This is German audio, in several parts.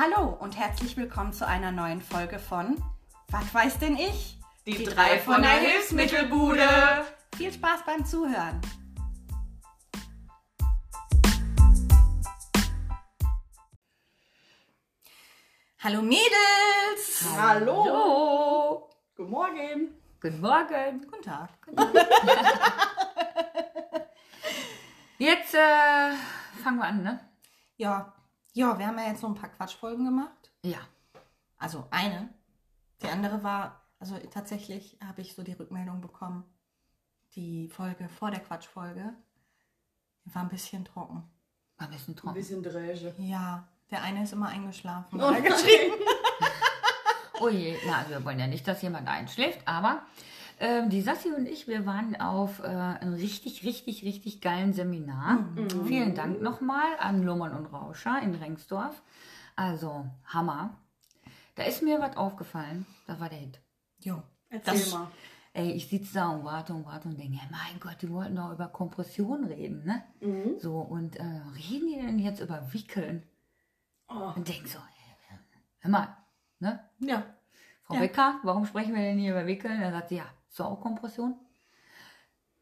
Hallo und herzlich willkommen zu einer neuen Folge von Was weiß denn ich? Die, drei von der Hilfsmittelbude. Viel Spaß beim Zuhören. Hallo Mädels! Hallo. Hallo. Guten Morgen. Guten Morgen. Guten Tag. Jetzt äh, fangen wir an, ne? Ja, ja, wir haben ja jetzt so ein paar Quatschfolgen gemacht. Ja. Also eine. Die andere war, also tatsächlich habe ich so die Rückmeldung bekommen, die Folge vor der Quatschfolge war ein bisschen trocken. War ein bisschen Ein trocken. bisschen Dräge. Ja, der eine ist immer eingeschlafen. Oh geschrieben. Oh je, na, also wir wollen ja nicht, dass jemand einschläft, aber ähm, die Sassi und ich, wir waren auf äh, einem richtig, richtig, richtig geilen Seminar. Vielen Dank nochmal an Lummern und Rauscher in Rengsdorf. Also, Hammer. Da ist mir was aufgefallen. Das war der Hit. Jo. Erzähl Das- mal. Ey, ich sitze da und warte und warte und denke, ja, mein Gott, die wollten doch über Kompression reden, ne? Mhm. So, und äh, reden die denn jetzt über Wickeln? Oh. Und denk so, ey, hör mal, ne? Ja. Frau Ja. Becker, warum sprechen wir denn hier über Wickeln? Dann sagt sie, ja, so auch Kompression.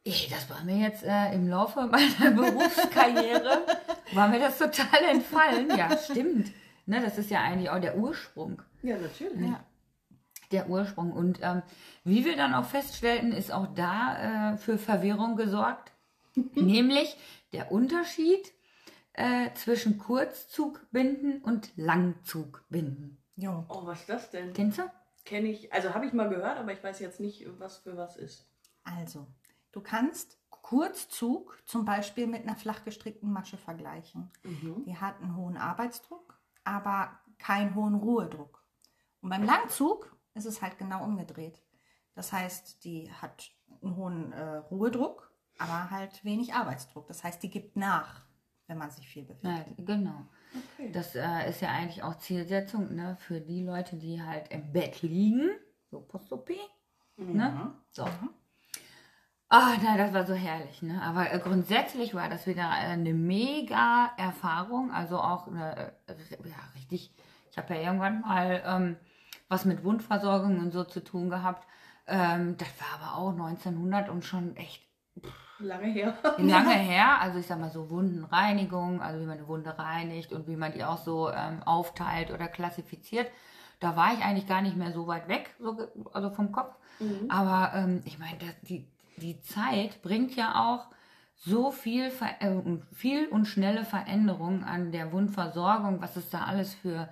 Ey, das war mir jetzt äh, im Laufe meiner Berufskarriere, war mir das total entfallen. Ja, stimmt. Ne, das ist ja eigentlich auch der Ursprung. Ja, natürlich. Ja. Der Ursprung. Und ähm, wie wir dann auch feststellten, ist auch da äh, für Verwirrung gesorgt. Nämlich der Unterschied äh, zwischen Kurzzugbinden und Langzugbinden. Jo. Oh, was ist das denn? Kennst du? Kenne ich, also habe ich mal gehört, aber ich weiß jetzt nicht, was für was ist. Also, du kannst Kurzzug zum Beispiel mit einer flach gestrickten Masche vergleichen. Mhm. Die hat einen hohen Arbeitsdruck, aber keinen hohen Ruhedruck. Und beim Langzug ist es halt genau umgedreht. Das heißt, die hat einen hohen äh, Ruhedruck, aber halt wenig Arbeitsdruck. Das heißt, die gibt nach, wenn man sich viel bewegt. Ja, genau. Okay. Das äh, ist ja eigentlich auch Zielsetzung ne, für die Leute, die halt im Bett liegen. So Post-OP. Ne? So. Ah, nein, das war so herrlich, ne? Aber äh, grundsätzlich war das wieder äh, eine mega Erfahrung. Also auch eine, äh, ja, richtig. Ich habe ja irgendwann mal ähm, was mit Wundversorgung und so zu tun gehabt. Ähm, das war aber auch 1900 und schon echt Lange her. lange her. Also ich sag mal so Wundenreinigung, also wie man eine Wunde reinigt und wie man die auch so ähm, aufteilt oder klassifiziert. Da war ich eigentlich gar nicht mehr so weit weg, so, also vom Kopf. Aber ähm, ich meine, die, die Zeit bringt ja auch so viel, äh, und viel und schnelle Veränderungen an der Wundversorgung, was es da alles für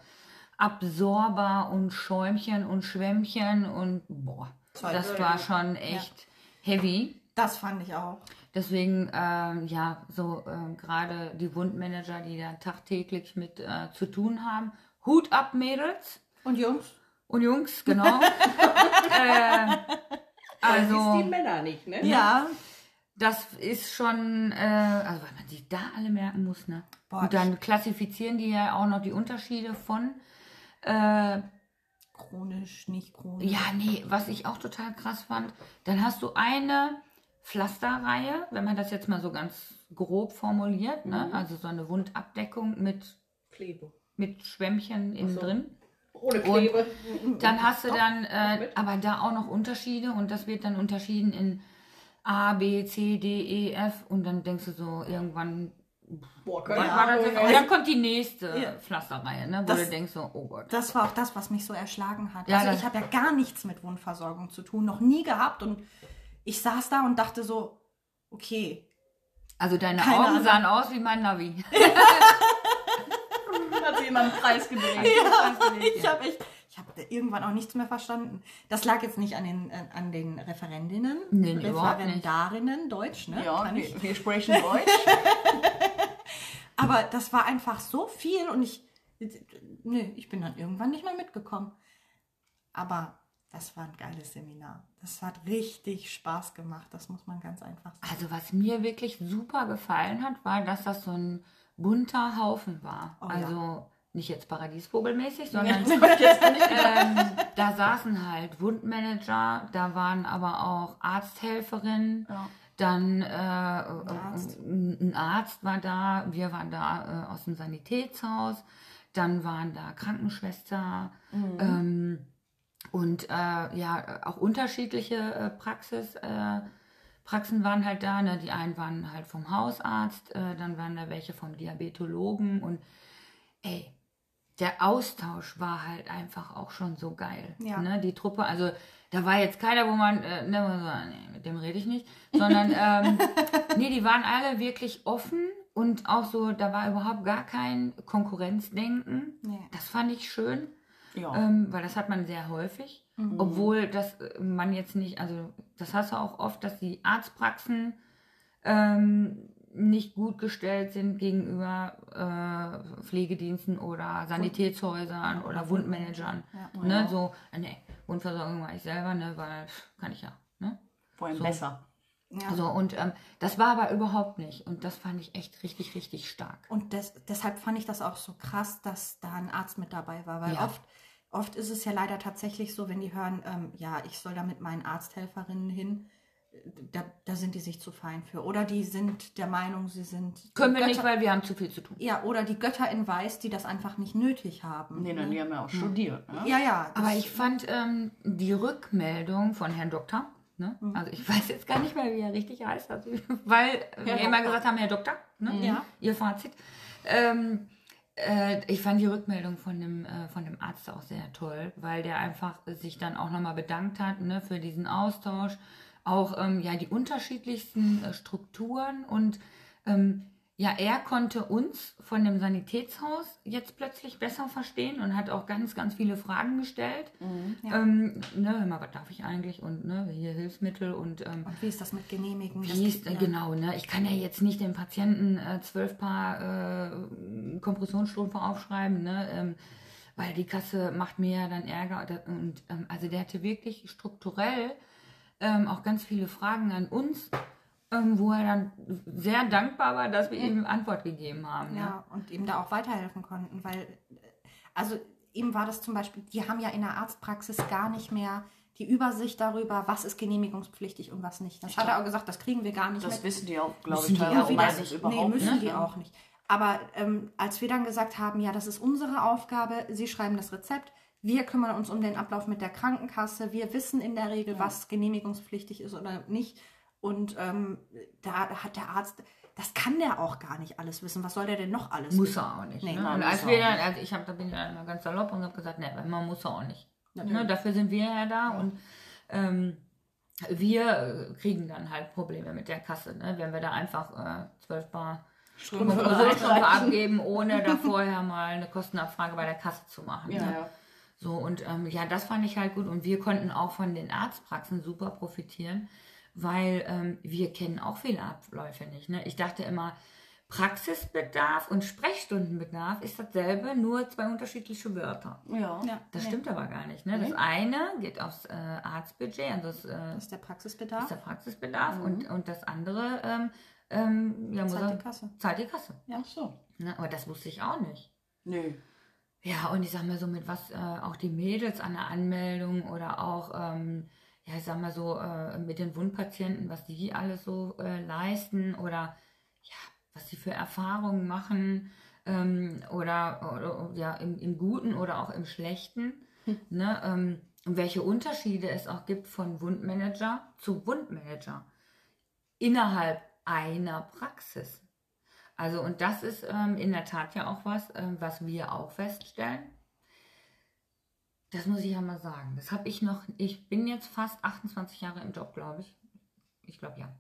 Absorber und Schäumchen und Schwämmchen und boah, Zeug. das war schon echt heavy. Das fand ich auch. Deswegen, ähm, ja, so ähm, gerade die Wundmanager, die da tagtäglich mit äh, zu tun haben. Hut ab, Mädels Und Jungs? und Jungs, genau. äh, Das ist die also, Männer nicht, ne? Ja. das ist schon, äh, also weil man sich da alle merken muss, ne? Boah, und dann klassifizieren die ja auch noch die Unterschiede von, äh, Chronisch, nicht chronisch. Ja, nee, was ich auch total krass fand, dann hast du eine Pflasterreihe, wenn man das jetzt mal so ganz grob formuliert, ne? also so eine Wundabdeckung mit, Klebe. mit Schwämmchen innen so. drin. Ohne Klebe. Dann hast du dann äh, aber da auch noch Unterschiede und das wird dann unterschieden in A, B, C, D, E, F und dann denkst du so irgendwann, Boah, keine das Ahnung. Und dann kommt die nächste Ja. Pflasterreihe, ne? wo Das- du denkst so, oh Gott. Das war auch das, was mich so erschlagen hat. Ja, also das- ich habe ja gar nichts mit Wundversorgung zu tun, noch nie gehabt. Und ich saß da und dachte so, okay, Also deine Keine Augen Ahnung. sahen aus wie mein Navi. Hat sie jemand einen Preis gedreht. ich habe echt, ich habe irgendwann auch nichts mehr verstanden. Das lag jetzt nicht an den, an den Referendinnen, Nee, nee. Referendarinnen, Deutsch, ne? Ja, Kann ich. wir, wir sprechen Deutsch. Aber das war einfach so viel und ich, nö, ich bin dann irgendwann nicht mehr mitgekommen. Aber das war ein geiles Seminar. Das hat richtig Spaß gemacht, das muss man ganz einfach sagen. Also was mir wirklich super gefallen hat, war, dass das so ein bunter Haufen war. Oh ja. also nicht jetzt Paradiesvogelmäßig, sondern ähm, da saßen halt Wundmanager, da waren aber auch Arzthelferinnen, Ja. dann äh, Arzt. ein ein Arzt war da, wir waren da äh, aus dem Sanitätshaus, dann waren da Krankenschwester ähm, und äh, ja, auch unterschiedliche äh, Praxis, äh, Praxen waren halt da. Ne? Die einen waren halt vom Hausarzt, äh, dann waren da welche vom Diabetologen und ey, der Austausch war halt einfach auch schon so geil. Ja. Ne? Die Truppe, also da war jetzt keiner, wo man, äh, ne, nee, mit dem rede ich nicht, sondern ähm, nee, die waren alle wirklich offen und auch so, da war überhaupt gar kein Konkurrenzdenken. Nee. Das fand ich schön, Ja. ähm, weil das hat man sehr häufig, obwohl das äh, man jetzt nicht, also das hast du auch oft, dass die Arztpraxen ähm, nicht gut gestellt sind gegenüber äh, Pflegediensten oder Sanitätshäusern oder Wundmanagern. Ja. Ne, so, äh, nee, Wundversorgung mache ich selber, ne, weil kann ich ja. Ne? Vor allem so. besser. Ja. So, und ähm, das war aber überhaupt nicht. Und das fand ich echt richtig, richtig stark. Und des, deshalb fand ich das auch so krass, dass da ein Arzt mit dabei war, weil Ja. oft, oft ist es ja leider tatsächlich so, wenn die hören, ähm, ja, ich soll da mit meinen Arzthelferinnen hin, da, da sind die sich zu fein für. Oder die sind der Meinung, sie sind. Können wir Götter, nicht, weil wir haben zu viel zu tun. Ja, oder die Götter in Weiß, die das einfach nicht nötig haben. Nee, dann, die haben ja auch studiert. Ne? Ja, ja. Aber ich fand ähm, die Rückmeldung von Herrn Doktor, ne? also ich weiß jetzt gar nicht mehr, wie er richtig heißt, also, weil wir immer Doktor. gesagt haben, Herr Doktor, ne? Ja. ihr Fazit. Ähm, äh, ich fand die Rückmeldung von dem, äh, von dem Arzt auch sehr toll, weil der einfach sich dann auch nochmal bedankt hat ne, für diesen Austausch. Auch ähm, ja, die unterschiedlichsten äh, Strukturen und ähm, ja, er konnte uns von dem Sanitätshaus jetzt plötzlich besser verstehen und hat auch ganz, ganz viele Fragen gestellt. Ja. Ähm, ne, hör mal, was darf ich eigentlich und ne, hier Hilfsmittel und ähm, Und wie ist das mit Genehmigen? Wie ist, äh, genau, ne? Ich kann ja jetzt nicht dem Patienten äh, zwölf Paar äh, Kompressionsstrümpfe aufschreiben, ne? Ähm, weil die Kasse macht mir ja dann Ärger. Oder- Und ähm, also der hatte wirklich strukturell ähm, auch ganz viele Fragen an uns, wo er dann sehr dankbar war, dass wir ihm Antwort gegeben haben. Ne? Ja, und ihm da auch weiterhelfen konnten, weil, also ihm war das zum Beispiel, die haben ja in der Arztpraxis gar nicht mehr die Übersicht darüber, was ist genehmigungspflichtig und was nicht. Das hat er auch gesagt, das kriegen wir gar nicht Das mit. wissen die auch, glaube ich, teilweise auch meistens nicht. überhaupt nee, müssen nicht. die ne? auch nicht. Aber ähm, als wir dann gesagt haben, ja, das ist unsere Aufgabe, Sie schreiben das Rezept, wir kümmern uns um den Ablauf mit der Krankenkasse, wir wissen in der Regel, was genehmigungspflichtig ist oder nicht. Und ähm, da hat der Arzt, das kann der auch gar nicht alles wissen. Was soll der denn noch alles Muss wissen? er auch nicht. Nee, ne? nein, Und als wir dann, also ich habe, da bin ich immer ganz salopp und habe gesagt, ne, man muss er auch nicht. Ne? Dafür sind wir ja da und ähm, wir äh, kriegen dann halt Probleme mit der Kasse, ne? wenn wir da einfach äh, zwölf Bar Strümpfe abgeben, ohne da vorher mal eine Kostenabfrage bei der Kasse zu machen. Ja, ne? ja. So, und ähm, ja, das fand ich halt gut. Und wir konnten auch von den Arztpraxen super profitieren, weil ähm, wir kennen auch viele Abläufe nicht. Ne? Ich dachte immer, Praxisbedarf und Sprechstundenbedarf ist dasselbe, nur zwei unterschiedliche Wörter. Ja. Ja, Das nee, stimmt aber gar nicht. Ne? Das eine geht aufs äh, Arztbudget, also das äh, Das ist der Praxisbedarf. ist der Praxisbedarf und, und das andere ähm, ähm, ja, muss Zahlt er- die Kasse. zahlt die Kasse. Ach so. Ne? Aber das wusste ich auch nicht. Nö. Ja, und ich sag mal so, mit was äh, auch die Mädels an der Anmeldung oder auch, ähm, ja, ich sag mal so, äh, mit den Wundpatienten, was die alles so äh, leisten oder ja, was sie für Erfahrungen machen ähm, oder, oder ja, im, im Guten oder auch im Schlechten. Ne, ähm, und welche Unterschiede es auch gibt von Wundmanager zu Wundmanager innerhalb einer Praxis. Also, und das ist ähm, in der Tat ja auch was, ähm, was wir auch feststellen. Das muss ich ja mal sagen. Das habe ich noch, ich bin jetzt fast 28 Jahre im Job, glaube ich. Ich glaube ja.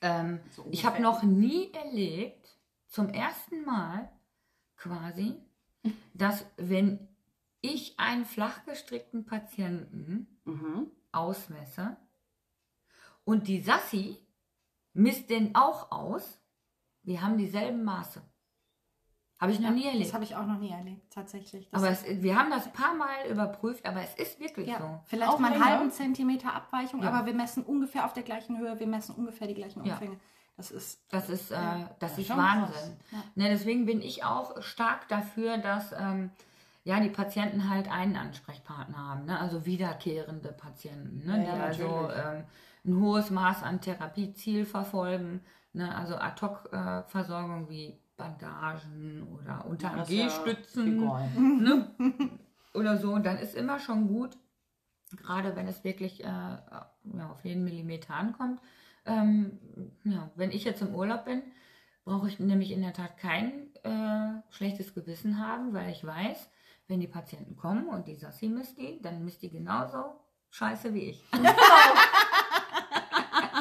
Ähm, So ich habe noch nie erlebt, zum ersten Mal quasi, dass wenn ich einen flachgestrickten Patienten Mhm. ausmesse und die Sassi misst den auch aus, wir haben dieselben Maße. Habe ich noch nie Das erlebt. habe ich auch noch nie erlebt, tatsächlich. Das Aber es, wir haben das ein paar Mal überprüft, aber es ist wirklich ja, so. vielleicht Auch mal einen halben Zentimeter Abweichung, Ja. aber wir messen ungefähr auf der gleichen Höhe, wir messen ungefähr die gleichen Ja. Umfänge. Das ist Das ist, äh, das Das ist Wahnsinn. Ja. Ne, deswegen bin ich auch stark dafür, dass ähm, ja, die Patienten halt einen Ansprechpartner haben. Ne? Also wiederkehrende Patienten, ne? Ja, die ja, also ähm, ein hohes Maß an Therapieziel verfolgen. Ne? Also Ad-Hoc-Versorgung wie Bandagen oder unter ja G-Stützen egal. ne? oder so, dann ist immer schon gut, gerade wenn es wirklich äh, ja, auf jeden Millimeter ankommt. Ähm, ja, wenn ich jetzt im Urlaub bin, brauche ich nämlich in der Tat kein äh, schlechtes Gewissen haben, weil ich weiß, wenn die Patienten kommen und die Sassi misst die, dann misst die genauso scheiße wie ich.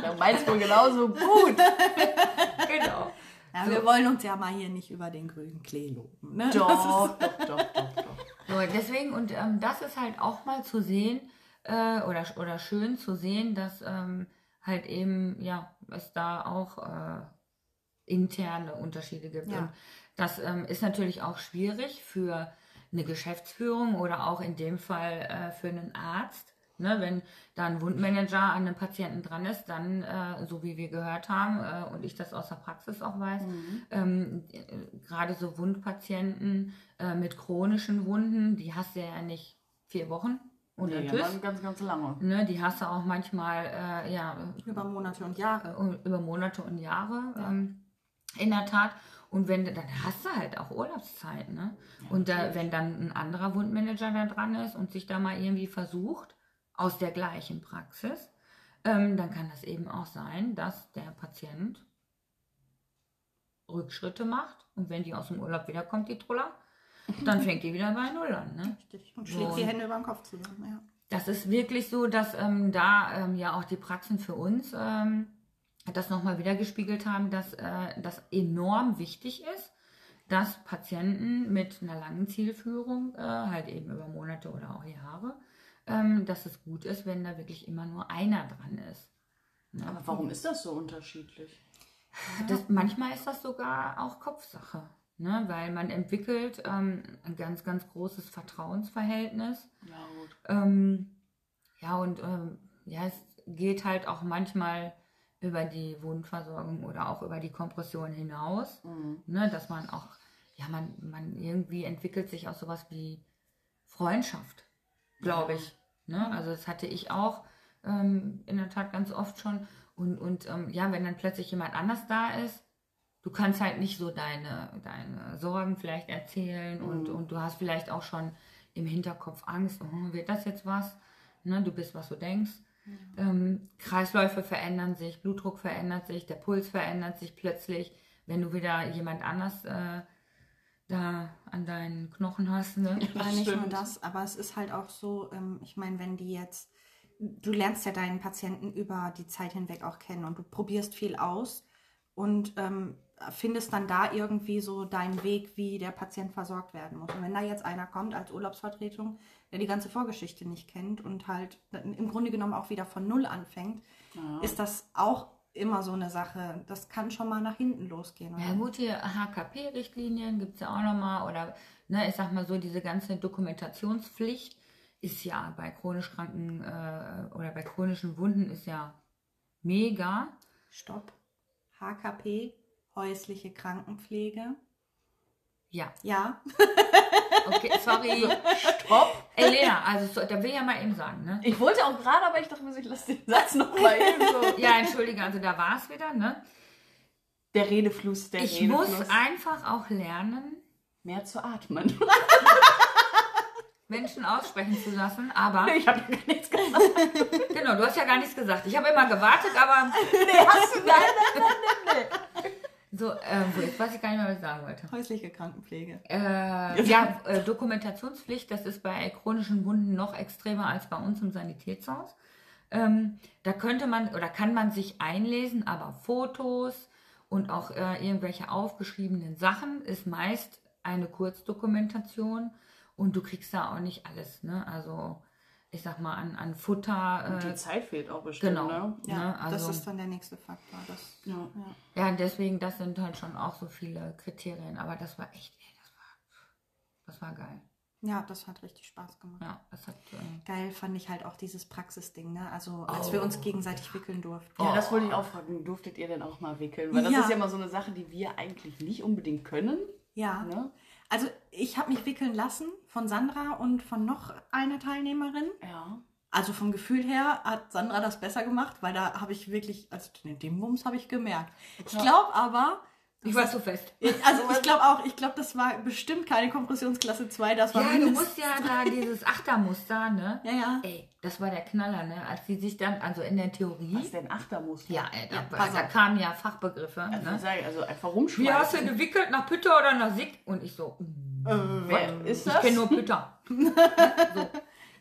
Da meinst du genauso gut. genau. Ja, So. Wir wollen uns ja mal hier nicht über den grünen Klee loben. Ne? Doch, doch, doch, doch, doch. So, deswegen, und ähm, das ist halt auch mal zu sehen, äh, oder, oder schön zu sehen, dass ähm, halt eben, ja, es da auch äh, interne Unterschiede gibt. Ja. Und das ähm, ist natürlich auch schwierig für eine Geschäftsführung oder auch in dem Fall äh, für einen Arzt. Ne, wenn da ein Wundmanager an einem Patienten dran ist, dann, äh, so wie wir gehört haben äh, und ich das aus der Praxis auch weiß, ähm, äh, gerade so Wundpatienten äh, mit chronischen Wunden, die hast du ja nicht vier Wochen unter Nee, aber ganz, ganz lange. Ne, die hast du auch manchmal äh, ja, Über Monate und Jahre. äh, über Monate und Jahre. Ähm, in der Tat. Und wenn dann hast du halt auch Urlaubszeit, ne? und da, wenn dann ein anderer Wundmanager da dran ist und sich da mal irgendwie versucht, aus der gleichen Praxis, ähm, dann kann das eben auch sein, dass der Patient Rückschritte macht und wenn die aus dem Urlaub wiederkommt, die Truller, dann fängt die wieder bei Null an. Ne? Richtig. Und schlägt So. die Hände über den Kopf zusammen. Ja. Das ist wirklich so, dass ähm, da ähm, ja auch die Praxen für uns ähm, das nochmal wiedergespiegelt haben, dass äh, das enorm wichtig ist, dass Patienten mit einer langen Zielführung, äh, halt eben über Monate oder auch Jahre, ähm, dass es gut ist, wenn da wirklich immer nur einer dran ist. Ne? Aber warum ist das so unterschiedlich? Das, manchmal ist das sogar auch Kopfsache, ne? weil man entwickelt ähm, ein ganz, ganz großes Vertrauensverhältnis. Ja, gut. Ähm, ja, und ähm, ja, es geht halt auch manchmal über die Wundversorgung oder auch über die Kompression hinaus, Mhm. ne, dass man auch, ja, man, man irgendwie entwickelt sich auch sowas wie Freundschaft, glaube ich. Ne? Also das hatte ich auch ähm, in der Tat ganz oft schon. Und, und ähm, ja, wenn dann plötzlich jemand anders da ist, du kannst halt nicht so deine, deine Sorgen vielleicht erzählen und, und du hast vielleicht auch schon im Hinterkopf Angst, oh, wird das jetzt was? Ne, du bist, was du denkst. Ähm, Kreisläufe verändern sich, Blutdruck verändert sich, der Puls verändert sich plötzlich, wenn du wieder jemand anders äh, da an deinen Knochen hast. Ne? Aber nicht nur stimmt. das, aber es ist halt auch so, ähm, ich meine, wenn die jetzt, du lernst ja deinen Patienten über die Zeit hinweg auch kennen und du probierst viel aus und ähm, findest dann da irgendwie so deinen Weg, wie der Patient versorgt werden muss. Und wenn da jetzt einer kommt als Urlaubsvertretung, der die ganze Vorgeschichte nicht kennt und halt im Grunde genommen auch wieder von Null anfängt, Ja. ist das auch immer so eine Sache. Das kann schon mal nach hinten losgehen. Und Ja gut, hier HKP-Richtlinien gibt es ja auch nochmal oder ne, ich sag mal so, diese ganze Dokumentationspflicht ist ja bei chronisch kranken äh, oder bei chronischen Wunden ist ja mega. Stopp. HKP, häusliche Krankenpflege. Ja, Ja, okay, sorry. Stopp! Ey, Lena, also so, da will ich ja mal eben sagen, ne? Ich wollte auch gerade, aber ich dachte mir, ich lasse den Satz noch mal eben so. Ja, entschuldige, also da war es wieder, ne? Der Redefluss, der Ich Redefluss. muss einfach auch lernen, mehr zu atmen. Menschen aussprechen zu lassen, aber Ich habe ja gar nichts gesagt. genau, du hast ja gar nichts gesagt. Ich habe immer gewartet, aber Nee, hast du nein, nein. So, ähm, so, jetzt weiß ich gar nicht mehr, was ich sagen wollte. häusliche Krankenpflege. Äh, ja, äh, Dokumentationspflicht, das ist bei chronischen Wunden noch extremer als bei uns im Sanitätshaus. Ähm, da könnte man oder kann man sich einlesen, aber Fotos und auch äh, irgendwelche aufgeschriebenen Sachen ist meist eine Kurzdokumentation und du kriegst da auch nicht alles. Ne? Also ich sag mal an, an Futter. Und Äh, die Zeit fehlt auch bestimmt, genau. ne? Ja, ne? Also, das ist dann der nächste Faktor. Das, Ja. ja. ja, deswegen, das sind halt schon auch so viele Kriterien. Aber das war echt, ey, das war, das war geil. ja, das hat richtig Spaß gemacht. Ja, das hat. Äh, Geil fand ich halt auch dieses Praxisding, ne? Also als wir uns gegenseitig wickeln durften. Ja, das wollte ich auch fragen. Durftet ihr denn auch mal wickeln? Weil das Ja. ist ja mal so eine Sache, die wir eigentlich nicht unbedingt können. Ja. Ne? Also ich habe mich wickeln lassen von Sandra und von noch einer Teilnehmerin. Ja. Also vom Gefühl her hat Sandra das besser gemacht, weil da habe ich wirklich, also den, Wumms habe ich gemerkt. Ich glaube aber, Ich war zu fest. Also ich glaube auch, ich glaube, das war bestimmt keine Kompressionsklasse 2, das war Ja, du musst ja da dieses Achtermuster, ne? Ja, ja. Ey, das war der Knaller, ne? Als die sich dann, also in der Theorie. Was denn Achtermuster? Ja, ey, da, Ja, da kamen ja Fachbegriffe. Also, ne? also einfach Wie hast du rumschmeißen. gewickelt? Nach Pütter oder nach Sick? Und ich so, mm, Wer ist ich das? kenne nur Pütter. so.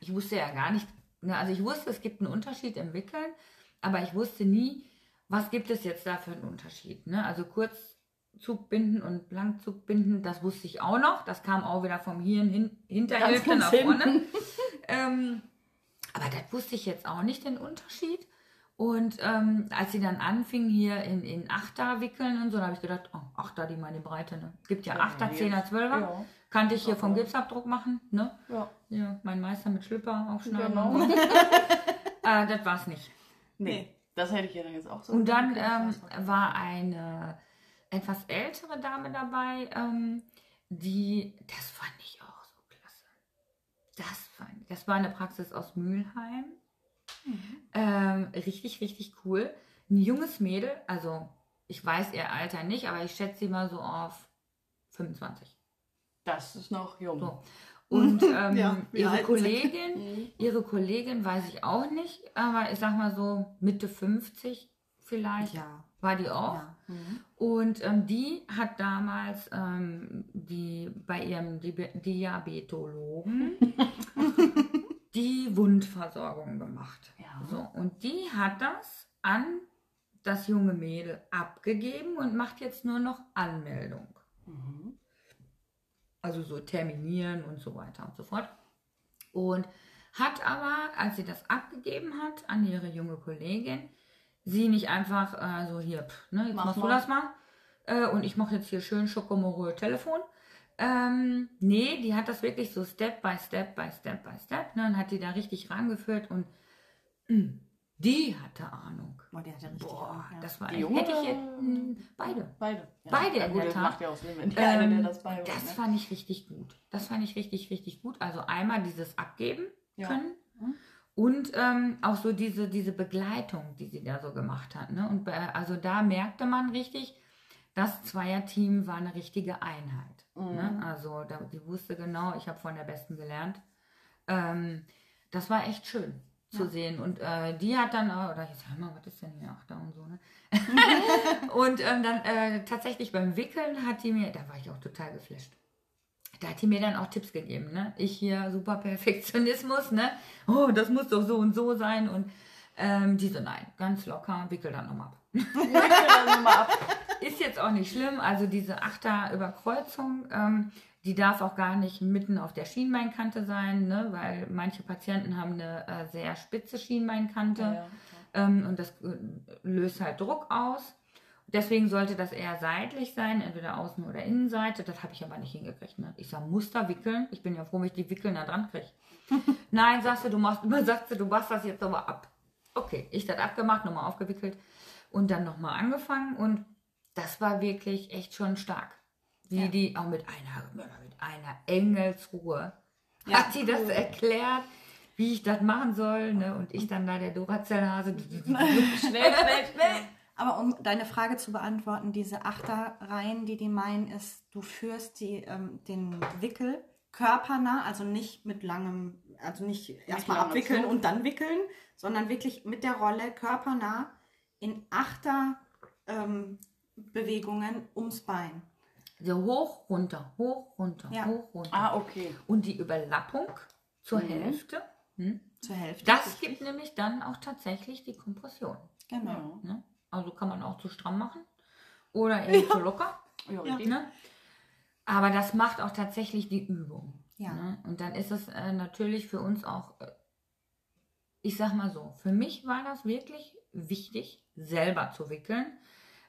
Ich wusste ja gar nicht, ne, also ich wusste, es gibt einen Unterschied im Wickeln, aber ich wusste nie, was gibt es jetzt da für einen Unterschied. Ne? Also Kurzzugbinden und Langzugbinden, das wusste ich auch noch. Das kam auch wieder vom Hirn hin, Hinterhälfte nach vorne. ähm, aber das wusste ich jetzt auch nicht, den Unterschied. Und ähm, als sie dann anfingen hier in, in Achter wickeln und so, da habe ich gedacht, oh, Achter, die meine Breite, ne? Gibt ja Achter. Zehner, Zwölfer. Ja. Kannte ich hier vom. Gipsabdruck machen, ne? Ja. Ja, mein Meister mit Schlüpper aufschneiden. Genau. äh, das war's nicht. Nee, das hätte ich ja dann jetzt auch so Und dann ähm, war eine etwas ältere Dame dabei, ähm, die, das fand ich auch so klasse. Das fand ich, das war eine Praxis aus Mülheim. Ähm, richtig, richtig cool. Ein junges Mädel, also ich weiß ihr Alter nicht, aber ich schätze sie mal so auf 25. Das ist noch jung. So. Und ähm, Ja, ihre Kollegin, Mhm. ihre Kollegin weiß ich auch nicht, aber ich sag mal so Mitte 50 vielleicht Ja. war die auch. ja. Mhm. Und ähm, die hat damals ähm, die bei ihrem Di Diabetologen die Wundversorgung gemacht. Ja. So, und die hat das an das junge Mädel abgegeben und macht jetzt nur noch Anmeldung. Mhm. Also so terminieren und so weiter und so fort. Und hat aber, als sie das abgegeben hat an ihre junge Kollegin, sie nicht einfach äh, so hier, pff, ne, jetzt Mach machst du mal. das mal. Äh, und ich mache jetzt hier schön Schokomorö Telefon. Ähm, nee, die hat das wirklich so Step by Step by Step by Step. Ne, und hat die da richtig rangeführt und mh, die hatte Ahnung. Boah, die hatte richtig Boah, Ahnung, ja. das war Die echt- Junge hätte ich jetzt, mh, beide. Beide. Ja. Beide ja, in gut, der das Tat. macht ja auch Sinn, wenn der eine, Ähm, der das beibringt. das ne? fand ich richtig gut. Das fand ich richtig, richtig gut. Also einmal dieses Abgeben Ja. können Mhm. und ähm, auch so diese, diese Begleitung, die sie da so gemacht hat. Ne? Und bei, also da merkte man richtig, das Zweierteam war eine richtige Einheit. Mhm. Ne? Also da, die wusste genau, ich habe von der Besten gelernt. Ähm, das war echt schön zu Ja. sehen. Und äh, die hat dann, auch- oder jetzt sag mal, was ist denn hier Achter und so, ne? und ähm, dann äh, tatsächlich beim Wickeln hat die mir, da war ich auch total geflasht. Da hat die mir dann auch Tipps gegeben, ne? Ich hier super Perfektionismus, ne? Oh, das muss doch so und so sein. Und ähm, die so, nein, ganz locker, wickel dann nochmal ab. Wickel dann nochmal ab. Ist jetzt auch nicht schlimm. Also diese Achterüberkreuzung, ähm, die darf auch gar nicht mitten auf der Schienbeinkante sein, ne? weil manche Patienten haben eine äh, sehr spitze Schienbeinkante Ja, ja. ähm, und das äh, löst halt Druck aus. Deswegen sollte das eher seitlich sein, entweder Außen- oder Innenseite. Das habe ich aber nicht hingekriegt. Ne? Ich sag, Muster wickeln. Ich bin ja froh, wenn ich die Wickeln da dran kriege. Nein, sagst du, du machst, sagst du, du machst das jetzt aber ab. Okay, ich das abgemacht, nochmal aufgewickelt und dann nochmal angefangen und das war wirklich echt schon stark. Wie Ja. die auch mit einer, mit einer Engelsruhe Ja, hat sie das erklärt, wie ich das machen soll. Ne? Und ich dann da der Duracell-Hase. Schnell, schnell, schnell. Aber um deine Frage zu beantworten, diese Achterreihen, die die meinen, ist, du führst die, ähm, den Wickel körpernah, also nicht mit langem, also nicht erstmal abwickeln und dann wickeln, sondern wirklich mit der Rolle körpernah in Achter ähm, Bewegungen ums Bein. So hoch, runter, hoch, runter, Ja. hoch, runter. Ah, okay. Und die Überlappung zur Mhm. Hälfte, hm? Zur Hälfte. das gibt nämlich dann auch tatsächlich die Kompression. Genau. Ja. Ne? Also kann man auch zu stramm machen oder eben zu locker. Ja, Ja. richtig. Ne? Aber das macht auch tatsächlich die Übung. Ja. Ne? Und dann ist es äh, natürlich für uns auch, äh, ich sag mal so, für mich war das wirklich wichtig, selber zu wickeln,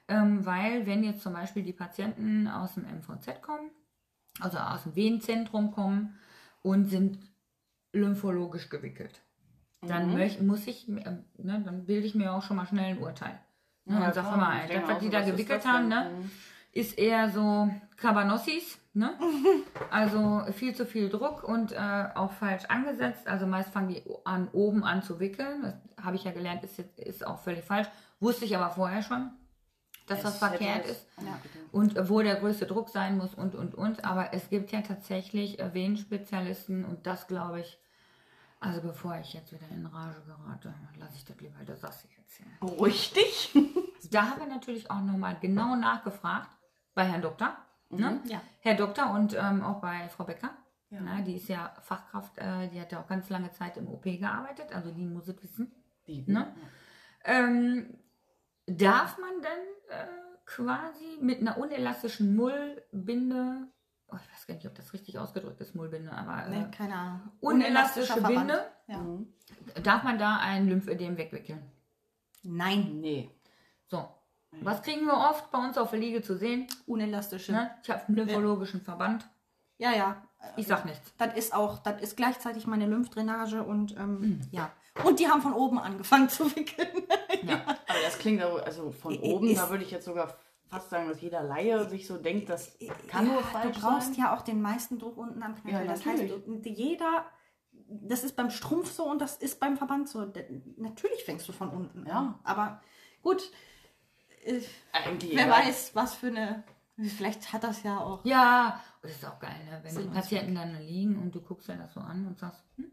ähm, weil wenn jetzt zum Beispiel die Patienten aus dem MVZ kommen, also aus dem Venenzentrum kommen und sind lymphologisch gewickelt, dann Mhm. möch, muss ich, äh, ne, dann bilde ich mir auch schon mal schnell ein Urteil. Ne? Ja, und sag ey, denke das, was die da gewickelt haben, ne? Mhm. ist eher so Cabanossis, ne? Also viel zu viel Druck und äh, auch falsch angesetzt. Also meist fangen die an, oben an zu wickeln. Das habe ich ja gelernt, ist, jetzt, ist auch völlig falsch. Wusste ich aber vorher schon. Dass das Es verkehrt ist Ja, bitte. und wo der größte Druck sein muss und und und. Aber es gibt ja tatsächlich äh, Venenspezialisten und das glaube ich. Also bevor ich jetzt wieder in Rage gerate, lasse ich das lieber der Sassi erzählen. Beruhig dich. Da haben wir natürlich auch nochmal genau nachgefragt bei Herrn Doktor. Ne? Ja. Herr Doktor und ähm, auch bei Frau Becker. Ja. Na, die ist ja Fachkraft, äh, die hat ja auch ganz lange Zeit im OP gearbeitet, also die muss es wissen. Die, Ne? Ähm, darf man denn äh, quasi mit einer unelastischen Mullbinde, oh, ich weiß gar nicht, ob das richtig ausgedrückt ist, Mullbinde, aber äh, Nee, keine Ahnung. unelastische. Binde, Ja. Mhm. darf man da ein Lymphödem wegwickeln? Nein, Nee. So. Was kriegen wir oft bei uns auf der Liege zu sehen? unelastische. Ne? Ich habe einen lymphologischen Verband. Ja, ja. Ich sag nichts. Das ist auch, das ist gleichzeitig meine Lymphdrainage und ähm, Mhm. ja. Und die haben von oben angefangen zu wickeln. Ja. Aber das klingt aber, also von oben, ist- da würde ich jetzt sogar fast sagen, dass jeder Laie sich so denkt, das kann ja, nur falsch Du brauchst sein. ja auch den meisten Druck unten am Knöchel. Ja, das heißt, jeder, das ist beim Strumpf so und das ist beim Verband so. Natürlich fängst du von unten Ja. Aber gut, äh, Eigentlich wer weiß, was für eine. Vielleicht hat das ja auch. Ja, das ist auch geil, ne? wenn die Patienten dann da liegen und du guckst dir das so an und sagst, hm,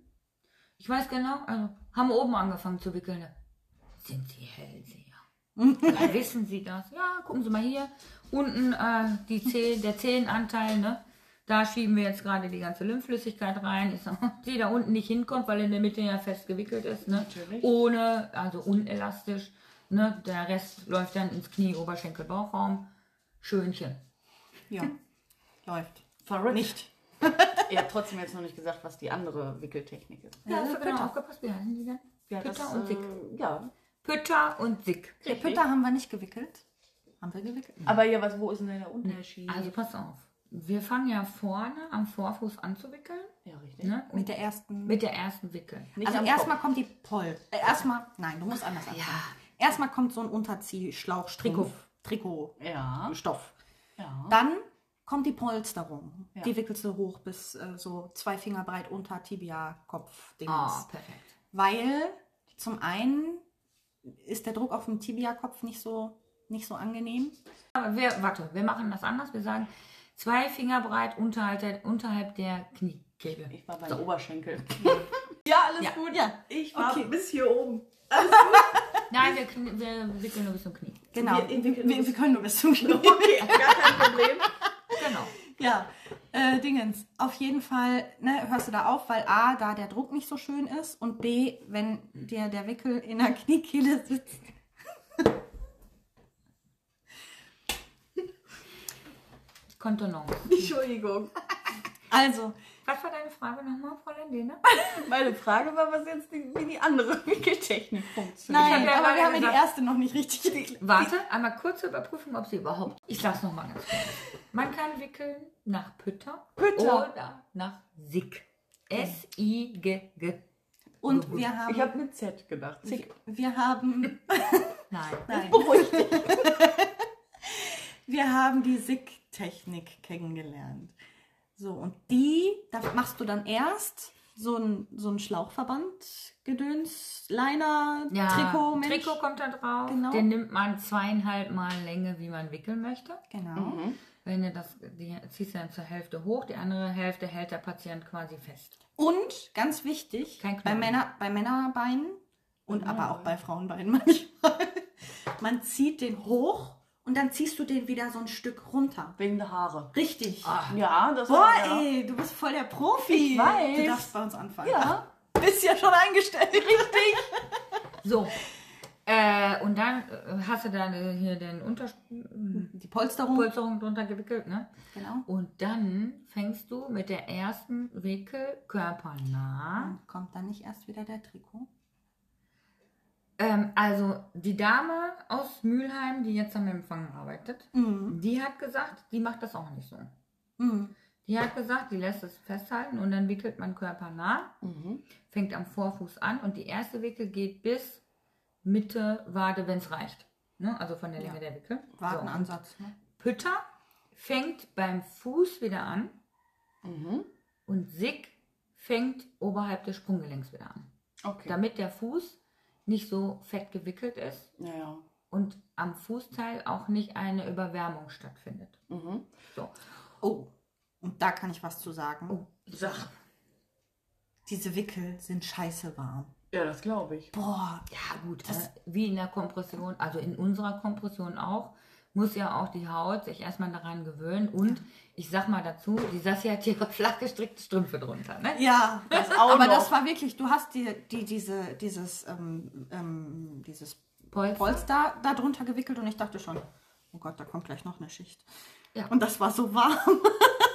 ich weiß genau, also haben oben angefangen zu wickeln. ne? Sind sie Hellseher? Ja, wissen Sie das? Ja, gucken Sie mal hier. Unten äh, die Zeh der Zehenanteil, ne? Da schieben wir jetzt gerade die ganze Lymphflüssigkeit rein. Die da unten nicht hinkommt, weil in der Mitte ja fest gewickelt ist. Ne? Natürlich. Ohne, also unelastisch. Ne? Der Rest läuft dann ins Knie, Oberschenkel, Bauchraum. Schönchen. Ja, läuft. Verrückt. Nicht. Ihr habt trotzdem jetzt noch nicht gesagt, was die andere Wickeltechnik ist. Ja, hast du genau aufgepasst, wie heißen die denn? Ja, Pütter das, und Sick. äh, ja. Pütter und Sick. Der Pütter haben wir nicht gewickelt. Haben wir gewickelt? Aber ja, was, wo ist denn der Unterschied? Also pass auf. Wir fangen ja vorne am Vorfuß an zu wickeln. ja, richtig. Ne? Mit der ersten. mit der ersten Wickel. Nicht also am erstmal kommt die Poll. Äh, erstmal, nein, du musst anders anfangen. Erstmal kommt so ein Unterziehschlauch, Trikot, Trikot. Ja. Stoff. Ja. Dann kommt die Polsterung. Ja. Die wickelst du hoch bis äh, so zwei Finger breit unter Tibia, Kopf, Dingens. Ah, perfekt. Weil zum einen ist der Druck auf dem Tibia-Kopf nicht so, nicht so angenehm. Aber wir, warte, wir machen das anders. Wir sagen zwei Finger breit unterhalb der, unterhalb der Kniekehle. Ich war beim Oberschenkel. ja, alles Ja. gut. Ja, Ich war Okay. bis hier oben. Nein, wir, wir wickeln nur bis zum Knie. Genau. Wir- wir, wir können nur bis zum Knie. Okay, gar kein Problem. Genau. Ja, äh, Dingens. Auf jeden Fall ne, hörst du da auf, weil A, da der Druck nicht so schön ist und B, wenn dir der Wickel in der Kniekehle sitzt. Kontenance. Entschuldigung. Also, Was war deine Frage nochmal, Fräulein Lena? Meine Frage war, was jetzt die, wie die andere Wickeltechnik funktioniert. nein, hab ja aber wir haben ja die erste noch nicht richtig. Warte, einmal kurze Überprüfung, ob sie überhaupt. Ich sag's nochmal ganz kurz. Man kann wickeln nach Pütter, Pütter. oder nach Sick. S-I-G-G. Und wir haben, Ich habe mit Z gedacht. Zick. wir haben, Nein. nein, Beruhigt dich. wir haben die Sick-Technik kennengelernt. So, und die, da machst du dann erst so ein, so ein Schlauchverband, Gedöns, Liner, Ja, Trikot, Mensch. Trikot kommt da drauf. Genau. Den nimmt man zweieinhalb Mal Länge, wie man wickeln möchte. Genau. Mhm. Wenn du das, die ziehst du dann zur Hälfte hoch, die andere Hälfte hält der Patient quasi fest. Und ganz wichtig, Kein bei. Männer, bei Männerbeinen und Ja. aber auch bei Frauenbeinen manchmal, man zieht den hoch und dann ziehst du den wieder so ein Stück runter. Wegen der Haare. Richtig. Ja, das Boah, war ja. ey, du bist voll der Profi. Ich weiß. Du darfst bei uns anfangen. Ja. Bist ja schon eingestellt. Richtig. So. Äh, und dann äh, hast du dann äh, hier den Unterpolsterung Die Polsterung. drunter gewickelt, ne? Genau. Und dann fängst du mit der ersten Wickel körpernah. Kommt dann nicht erst wieder der Trikot? Ähm, also die Dame aus Mülheim, die jetzt am Empfang arbeitet, Mhm. die hat gesagt, die macht das auch nicht so. Mhm. Die hat gesagt, die lässt es festhalten und dann wickelt man körpernah, Mhm. fängt am Vorfuß an und die erste Wickel geht bis Mitte Wade, wenn es reicht. Ne? Also von der Länge Ja. der Wickel. So, Wadenansatz. Ne? Pütter fängt beim Fuß wieder an Mhm. und Sick fängt oberhalb des Sprunggelenks wieder an. Okay. Damit der Fuß nicht so fett gewickelt ist ja, und am Fußteil auch nicht eine Überwärmung stattfindet. Mhm. So. Oh, und da kann ich was zu sagen. Oh, sag. Diese Wickel sind scheiße warm. Ja, das glaube ich. Boah, Ja, gut, äh, wie in der Kompression, also in unserer Kompression auch, muss ja auch die Haut sich erstmal daran gewöhnen. Und ich sag mal dazu, die Sassi hat hier flach gestrickte Strümpfe drunter. Ne? Ja, Das auch aber noch. das war wirklich, du hast die, die, diese, dieses, ähm, ähm, dieses Polster. Polster da drunter gewickelt und ich dachte schon, oh Gott, da kommt gleich noch eine Schicht. Ja. Und das war so warm.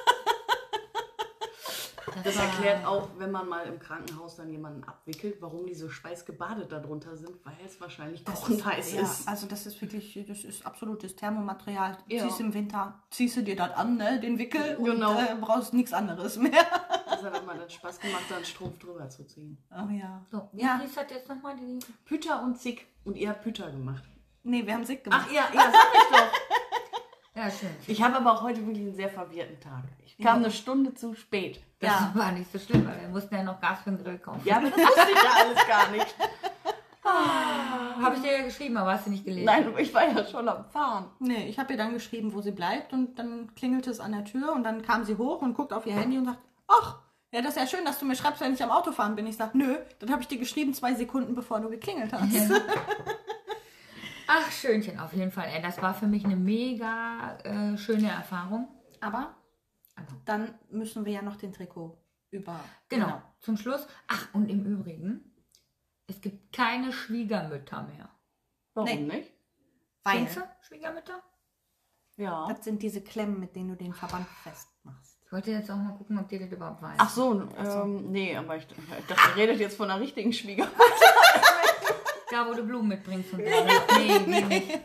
Das erklärt auch, wenn man mal im Krankenhaus dann jemanden abwickelt, warum die so schweißgebadet darunter sind, weil es wahrscheinlich kochend heiß ja, ist. Also das ist wirklich, das ist absolutes Thermomaterial. Ja. Ziehst im Winter, ziehst du dir das an, ne, den Wickel Genau. und äh, brauchst nichts anderes mehr. Das hat immer dann Spaß gemacht, da einen Strumpf drüber zu ziehen. Oh ja. So, wie Ja. hieß das jetzt nochmal? Die... Pütter und Zick. Und ihr habt Pütter gemacht. Nee, wir haben Sick gemacht. Ach ja, ja, sag ich doch. Ja, schön. Ich habe aber auch heute wirklich einen sehr verwirrten Tag. Ich kam eine Stunde zu spät. Das Ja. war nicht so schlimm, weil wir mussten ja noch Gas für den Grill kaufen. Ja, aber das wusste ich ja alles gar nicht. Habe ich dir ja geschrieben, aber hast du nicht gelesen. Nein, ich war ja schon am Fahren. Nee, ich habe ihr dann geschrieben, wo sie bleibt und dann klingelte es an der Tür und dann kam sie hoch und guckt auf ihr Handy und sagt, ach, ja, das ist ja schön, dass du mir schreibst, wenn ich am Auto fahren bin. Ich sag, nö, dann habe ich dir geschrieben zwei Sekunden, bevor du geklingelt hast. Ach, Schönchen, auf jeden Fall. Ey, das war für mich eine mega äh, schöne Erfahrung. Aber Aber dann müssen wir ja noch den Trikot über. Genau, zum Schluss. Ach, und im Übrigen, es gibt keine Schwiegermütter mehr. Warum Nee. nicht? Weil Kennst du Schwiegermütter? Ja. das sind diese Klemmen, mit denen du den Verband festmachst. Ich wollte jetzt auch mal gucken, ob dir das überhaupt weiß. Ach so, ähm, nee, aber ich, ich dachte, ihr redet jetzt von einer richtigen Schwiegermutter. Da, wo du Blumen mitbringst und so. Nee, die nicht.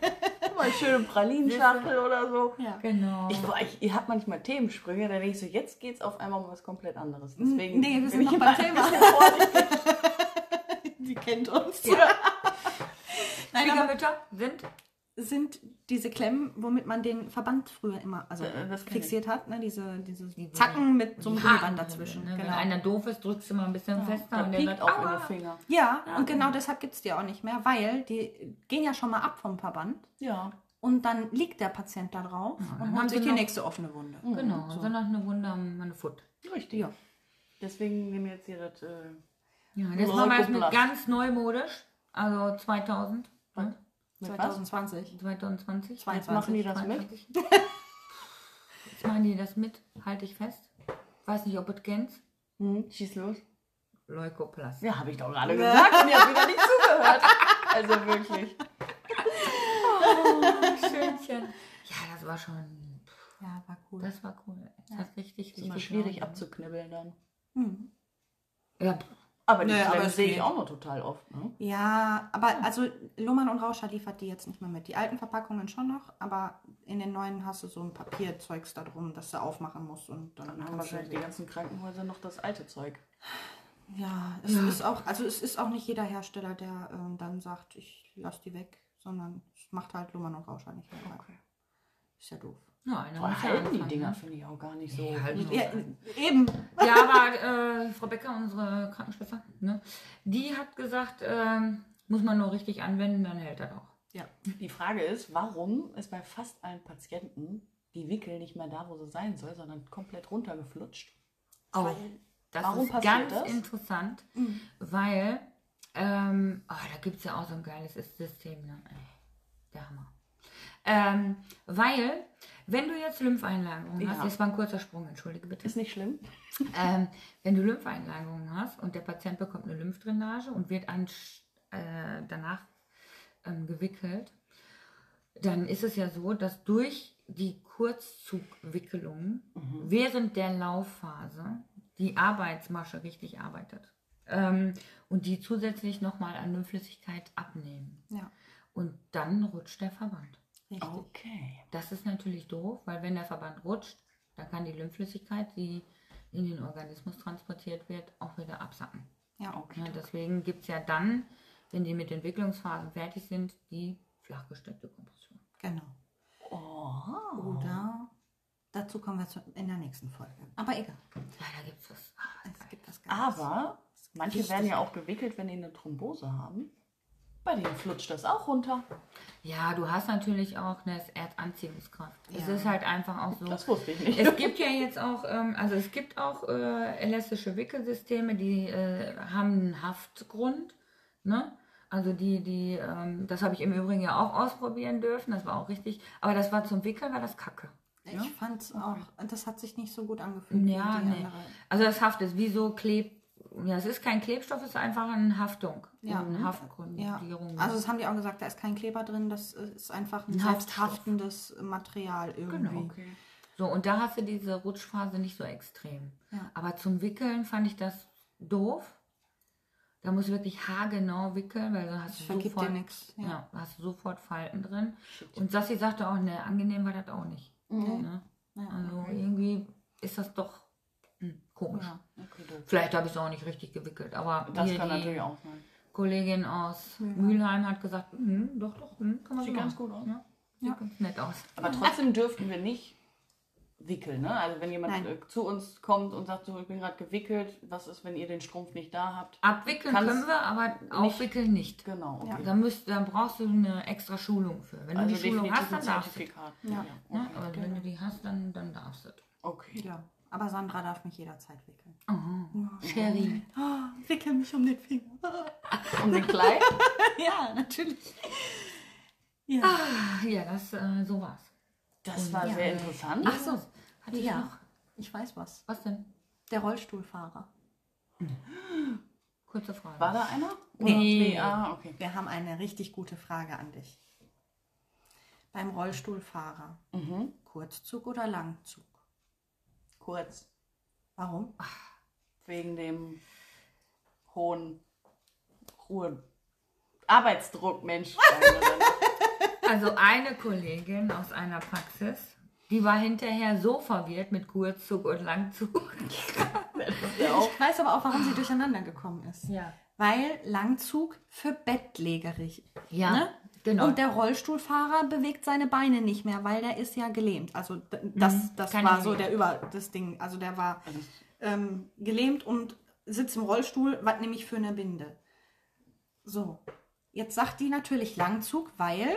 Mal schöne Pralinschachtel oder so. Ja. Genau. Ich, boah, ich, ihr habt manchmal Themensprünge, da denke ich so, jetzt geht's auf einmal um was komplett anderes. Deswegen Nee, wir sind ich noch beim Thema. Die kennt uns. Ja. Nein, aber Schwiegermütter sind sind diese Klemmen, womit man den Verband früher immer also Äh, kenn fixiert hat, ne? diese, diese Die Zacken mit so einem Gummiband dazwischen. ne? Genau. Wenn einer doof ist, drückst du mal ein bisschen fester Da und der sagt, auch die Finger. Ja, und genau deshalb gibt es die auch nicht mehr, weil die gehen ja schon mal ab vom Verband Ja. und dann liegt der Patient da drauf dann und haben holt sich die noch- nächste offene Wunde. Genau, sondern eine Wunde am meine Foot. Richtig. Ja. Deswegen nehmen wir jetzt hier das. Äh, Ja, das machen wir jetzt mit ganz neumodisch, also 2000, ne? was? 2020. 2020. Jetzt machen die das 22. Jetzt machen die das mit, halte ich fest. Weiß nicht, ob du es kennst. Hm, schieß los. Leukoplast. Ja, habe ich doch gerade gesagt und ihr habt wieder nicht zugehört. Also wirklich. Schönchen. Ja, das war schon, Ja, war cool. das war cool. Das hat richtig, Ist immer richtig schwierig abzuknibbeln dann. Hm. Ja, Aber die Nö, aber sehe ich auch noch total oft. Ne? Ja, aber also Luhmann und Rauscher liefert die jetzt nicht mehr mit. Die alten Verpackungen schon noch, aber in den neuen hast du so ein Papierzeugs da drum, das du aufmachen musst und dann Dann haben wahrscheinlich die ganzen Krankenhäuser noch das alte Zeug. Ja, es ist auch, also es ist auch nicht jeder Hersteller, der ähm, dann sagt, ich lasse die weg, sondern es macht halt Luhmann und Rauscher nicht mehr. Okay. Ist ja doof. Muss ja halten die Dinger ne? finde ich auch gar nicht so. Ja, die. Ja, eben. Ja, aber äh, Frau Becker, unsere Krankenschwester, ne, die hat gesagt, ähm, muss man nur richtig anwenden, dann hält das auch. Ja. Die Frage ist, warum ist bei fast allen Patienten die Wickel nicht mehr da, wo sie sein soll, sondern komplett runtergeflutscht? Oh, das Warum ist passiert ganz das? interessant, weil ähm, oh, da gibt es ja auch so ein geiles System. Ne? Der Hammer. Ähm, weil, wenn du jetzt Lympheinlagerungen hast, Ja. das war ein kurzer Sprung, entschuldige bitte. Ist nicht schlimm. Ähm, wenn du Lympheinlagerungen hast und der Patient bekommt eine Lymphdrainage und wird an, äh, danach ähm, gewickelt, dann ist es ja so, dass durch die Kurzzugwickelung während der Laufphase die Arbeitsmasche richtig arbeitet ähm, und die zusätzlich nochmal an Lymphflüssigkeit abnehmen. Ja, Und dann rutscht der Verband. Richtig. Okay. Das ist natürlich doof, weil wenn der Verband rutscht, dann kann die Lymphflüssigkeit, die in den Organismus transportiert wird, auch wieder absacken. Ja, Okay. Ja, deswegen gibt es ja dann, wenn die mit Entwicklungsphasen fertig sind, die flachgesteckte Kompression. genau. Oh. Oder dazu kommen wir in der nächsten Folge. Aber egal. Ja, da gibt es was. Ah, Es gibt was Geiles. Aber manche werden ja auch gewickelt, wenn die eine Thrombose haben. Bei denen flutscht das auch runter. Ja, du hast natürlich auch eine Erdanziehungskraft. Es Ja. ist halt einfach auch so. Das wusste ich nicht. Es gibt ja jetzt auch, ähm, also es gibt auch äh, elastische Wickelsysteme, die äh, haben einen Haftgrund. Ne? Also die, die, ähm, das habe ich im Übrigen ja auch ausprobieren dürfen, das war auch richtig. Aber das war zum Wickeln, war das Kacke. Ich fand es auch, das hat sich nicht so gut angefühlt. Ja, nee. andere. Also das Haft ist wie so Kleb. Ja, es ist kein Klebstoff, es ist einfach eine Haftung. Ja. eine Ja, Haftgrundierung. also das haben die auch gesagt, da ist kein Kleber drin, das ist einfach ein Ein selbsthaftendes Material irgendwie. Genau. So, und da hast du diese Rutschphase nicht so extrem. Ja. Aber zum Wickeln fand ich das doof. Da musst du wirklich haargenau wickeln, weil dann hast du sofort, nix, ja. Ja. da hast du sofort Falten drin. Und Sassi sagte auch, ne, angenehm war das auch nicht. Ne? Ja. Also irgendwie ist das doch komisch. Ja. Okay. Vielleicht habe ich es auch nicht richtig gewickelt, aber Das hier kann die natürlich auch sein. Kollegin aus Mülheim hat gesagt, hm, doch, doch, hm, kann man Sieht so ganz machen. gut aus. Ja, sieht ganz nett aus. Aber trotzdem dürften wir nicht wickeln, ne? Also wenn jemand Nein. äh, zu uns kommt und sagt, so, ich bin gerade gewickelt, was ist, wenn ihr den Strumpf nicht da habt? Abwickeln Kannst können wir, aber aufwickeln nicht. Genau, okay. Da, müsst, da brauchst du eine extra Schulung für. Wenn Also du die Schulung definitiv hast, dann darfst du. Ja. Ne? okay. Aber wenn du die hast, dann, dann darfst du. okay. Ja. Aber Sandra darf mich jederzeit wickeln. Oh, Sherry. Oh, wickel mich um den Finger. Um den Kleid? ja, natürlich. Ja. Ah, Ja, das, äh, so war's. Das war sehr interessant. Ach so. Hatte ich Ja. noch? Ich weiß was. Was denn? Der Rollstuhlfahrer. Kurze Frage. War da einer? Nee. nee. Ah, okay. Wir haben eine richtig gute Frage an dich. Beim Rollstuhlfahrer. Mhm. Kurzzug oder Langzug? Kurz. Warum? Wegen dem hohen Ruhe. Arbeitsdruck, Mensch. Also eine Kollegin aus einer Praxis, die war hinterher so verwirrt mit Kurzzug und Langzug. Ich weiß aber auch, warum sie durcheinander gekommen ist. Ja. Weil Langzug für bettlägerig. Ja, Ne? Genau. Und der Rollstuhlfahrer bewegt seine Beine nicht mehr, weil der ist ja gelähmt. Also d- das, das kann war so der Über das Ding. Also der war ähm, gelähmt und sitzt im Rollstuhl, was nämlich für eine Binde. So, jetzt sagt die natürlich Langzug, weil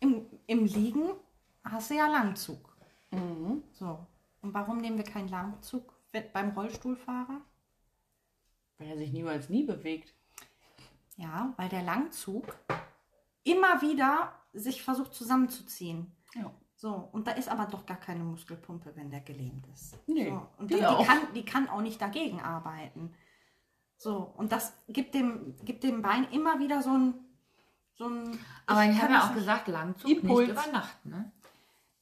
im, im Liegen hast du ja Langzug. So, und warum nehmen wir keinen Langzug beim Rollstuhlfahrer? Weil er sich niemals nie bewegt. Ja, weil der Langzug immer wieder sich versucht zusammenzuziehen. Ja. So, und da ist aber doch gar keine Muskelpumpe, wenn der gelähmt ist. Nee, so, und die die, auch. die, kann, die kann auch nicht dagegen arbeiten. So, und das gibt dem, gibt dem Bein immer wieder so ein. So ein Aber ich habe ja auch gesagt, Langzug Impuls. nicht über Nacht. Ne?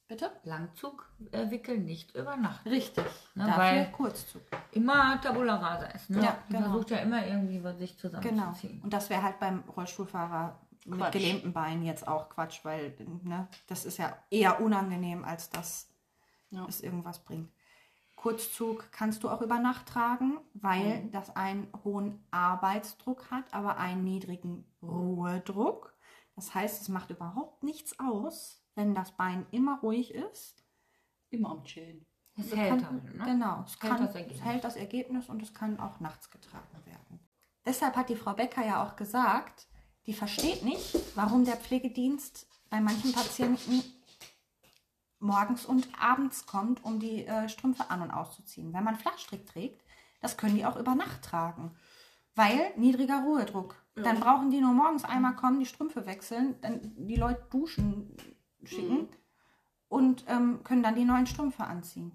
Bitte? Langzug äh, wickeln nicht über Nacht. Richtig. Ne, Dafür weil- Kurzzug. Immer Tabula Rasa ist. Ne? Ja, genau. versucht ja immer irgendwie sich Genau. zusammenzuziehen. Und das wäre halt beim Rollstuhlfahrer mit Quatsch. gelähmten Beinen jetzt auch Quatsch, weil ne, das ist ja eher unangenehm, als dass Ja. es irgendwas bringt. Kurzzug kannst du auch über Nacht tragen, weil das einen hohen Arbeitsdruck hat, aber einen niedrigen Ruhedruck. Das heißt, es macht überhaupt nichts aus, wenn das Bein immer ruhig ist. Immer am Chillen. Es hält kann, halt. Ne? Genau, es, Hält kann, das Ergebnis. es hält das Ergebnis und es kann auch nachts getragen werden. Deshalb hat die Frau Becker ja auch gesagt, die versteht nicht, warum der Pflegedienst bei manchen Patienten morgens und abends kommt, um die äh, Strümpfe an- und auszuziehen. Wenn man Flachstrick trägt, das können die auch über Nacht tragen, weil niedriger Ruhedruck. Dann brauchen die nur morgens einmal kommen, die Strümpfe wechseln, dann die Leute duschen schicken und ähm, können dann die neuen Strümpfe anziehen.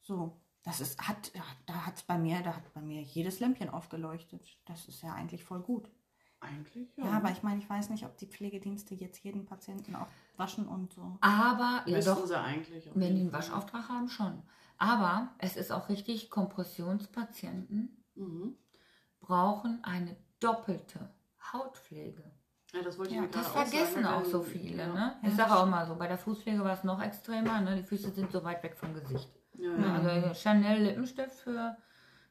So, das ist, hat, ja, da hat es bei mir, da hat bei mir jedes Lämpchen aufgeleuchtet. Das ist ja eigentlich voll gut. Eigentlich, Ja, aber ich meine, ich weiß nicht, ob die Pflegedienste jetzt jeden Patienten auch waschen und so. Aber, ja Wissen doch, sie eigentlich. wenn die einen. Waschauftrag haben, schon. Aber es ist auch richtig, Kompressionspatienten Mhm. brauchen eine doppelte Hautpflege. Ja, das wollte ich Ja, mir Das gerade auch vergessen sagen, auch so viele. Ja. Ne? Ich sage auch immer so, bei der Fußpflege war es noch extremer. Ne? Die Füße sind so weit weg vom Gesicht. Ja, Ne? ja. Also Chanel Lippenstift für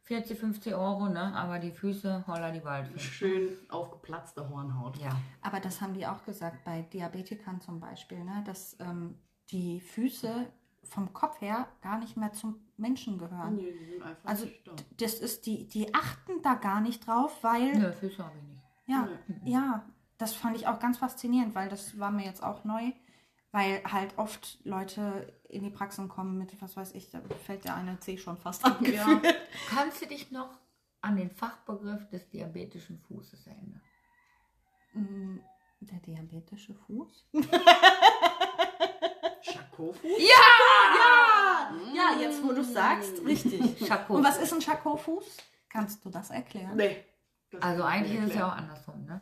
40, 50 Euro, ne? aber die Füße, holla die Waldfee. Schön aufgeplatzte Hornhaut. Ja. Aber das haben die auch gesagt, bei Diabetikern zum Beispiel, ne, dass ähm, die Füße vom Kopf her gar nicht mehr zum Menschen gehören. Nee, die sind einfach Also das ist die, die achten da gar nicht drauf, weil Nö, Füße habe ich nicht. Ja, ja, das fand ich auch ganz faszinierend, weil das war mir jetzt auch neu, weil halt oft Leute in die Praxen kommen mit, was weiß ich, da fällt der eine C schon fast ab. Ja. Kannst du dich noch an den Fachbegriff des diabetischen Fußes erinnern? Mm, Der diabetische Fuß? Schakofo? Ja, ja, jetzt wo du sagst, richtig. Schako. Und was ist ein Schako-Fuß? Kannst du das erklären? Nee. das Also eigentlich ist es ja auch andersrum, ne?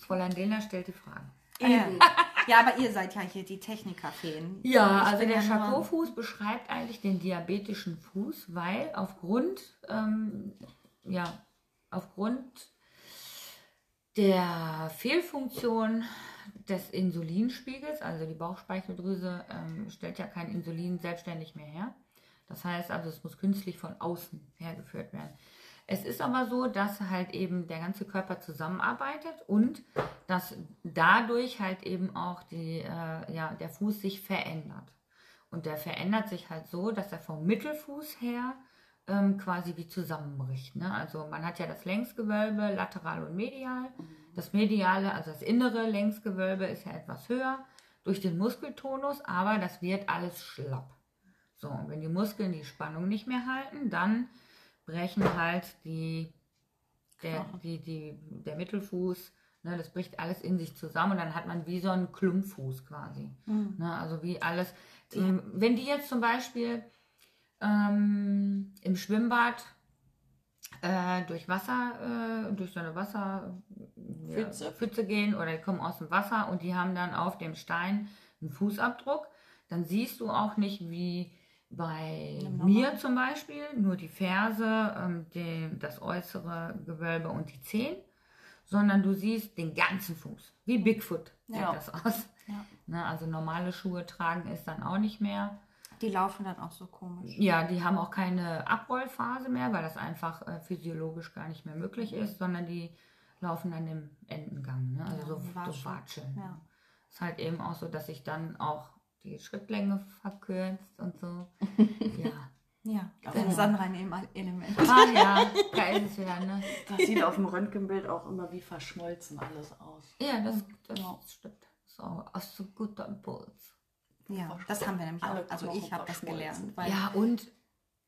Fräulein Dehner stellt die Fragen. Ähm, ja, aber ihr seid ja hier die Technikerfeen. Ja, Ich also der Charcot-Fuß beschreibt eigentlich den diabetischen Fuß, weil aufgrund, ähm, ja, aufgrund der Fehlfunktion des Insulinspiegels, also die Bauchspeicheldrüse ähm, stellt ja kein Insulin selbstständig mehr her. Das heißt also, es muss künstlich von außen hergeführt werden. Es ist aber so, dass halt eben der ganze Körper zusammenarbeitet und dass dadurch halt eben auch die, äh, ja, der Fuß sich verändert. Und der verändert sich halt so, dass er vom Mittelfuß her ähm, quasi wie zusammenbricht. Ne? Also man hat ja das Längsgewölbe, lateral und medial. Das mediale, also das innere Längsgewölbe ist ja etwas höher durch den Muskeltonus, aber das wird alles schlapp. So, und wenn die Muskeln die Spannung nicht mehr halten, dann brechen halt die, der, Knochen. die, die, der Mittelfuß, ne, das bricht alles in sich zusammen und dann hat man wie so einen Klumpfuß quasi. Mhm. Ne, also wie alles. Ähm, wenn die jetzt zum Beispiel ähm, im Schwimmbad äh, durch Wasser, äh, durch so eine Wasser ja. Pfütze gehen oder die kommen aus dem Wasser und die haben dann auf dem Stein einen Fußabdruck, dann siehst du auch nicht wie bei mir zum Beispiel nur die Ferse, ähm, den, das äußere Gewölbe und die Zehen, sondern du siehst den ganzen Fuß. Wie Bigfoot sieht Ja. das aus. Ja. Ne, also normale Schuhe tragen ist dann auch nicht mehr. Die laufen dann auch so komisch. Ja, die haben auch keine Abrollphase mehr, weil das einfach äh, physiologisch gar nicht mehr möglich ist, sondern die laufen dann im Endengang. Ne? Also Ja, so, die so watscheln. Ja. Ist halt eben auch so, dass sich dann auch die Schrittlänge verkürzt und so. ja. Ja, Ja. wenn Sandra ein Em- Element. Ah ja, da ist es wieder, ne? Das sieht auf dem Röntgenbild auch immer wie verschmolzen alles aus. Ja, das, das Ja. stimmt. So, aus so guter Impuls. Ja, das haben wir nämlich Alle auch. Also ich habe das gelernt, weil Ja, und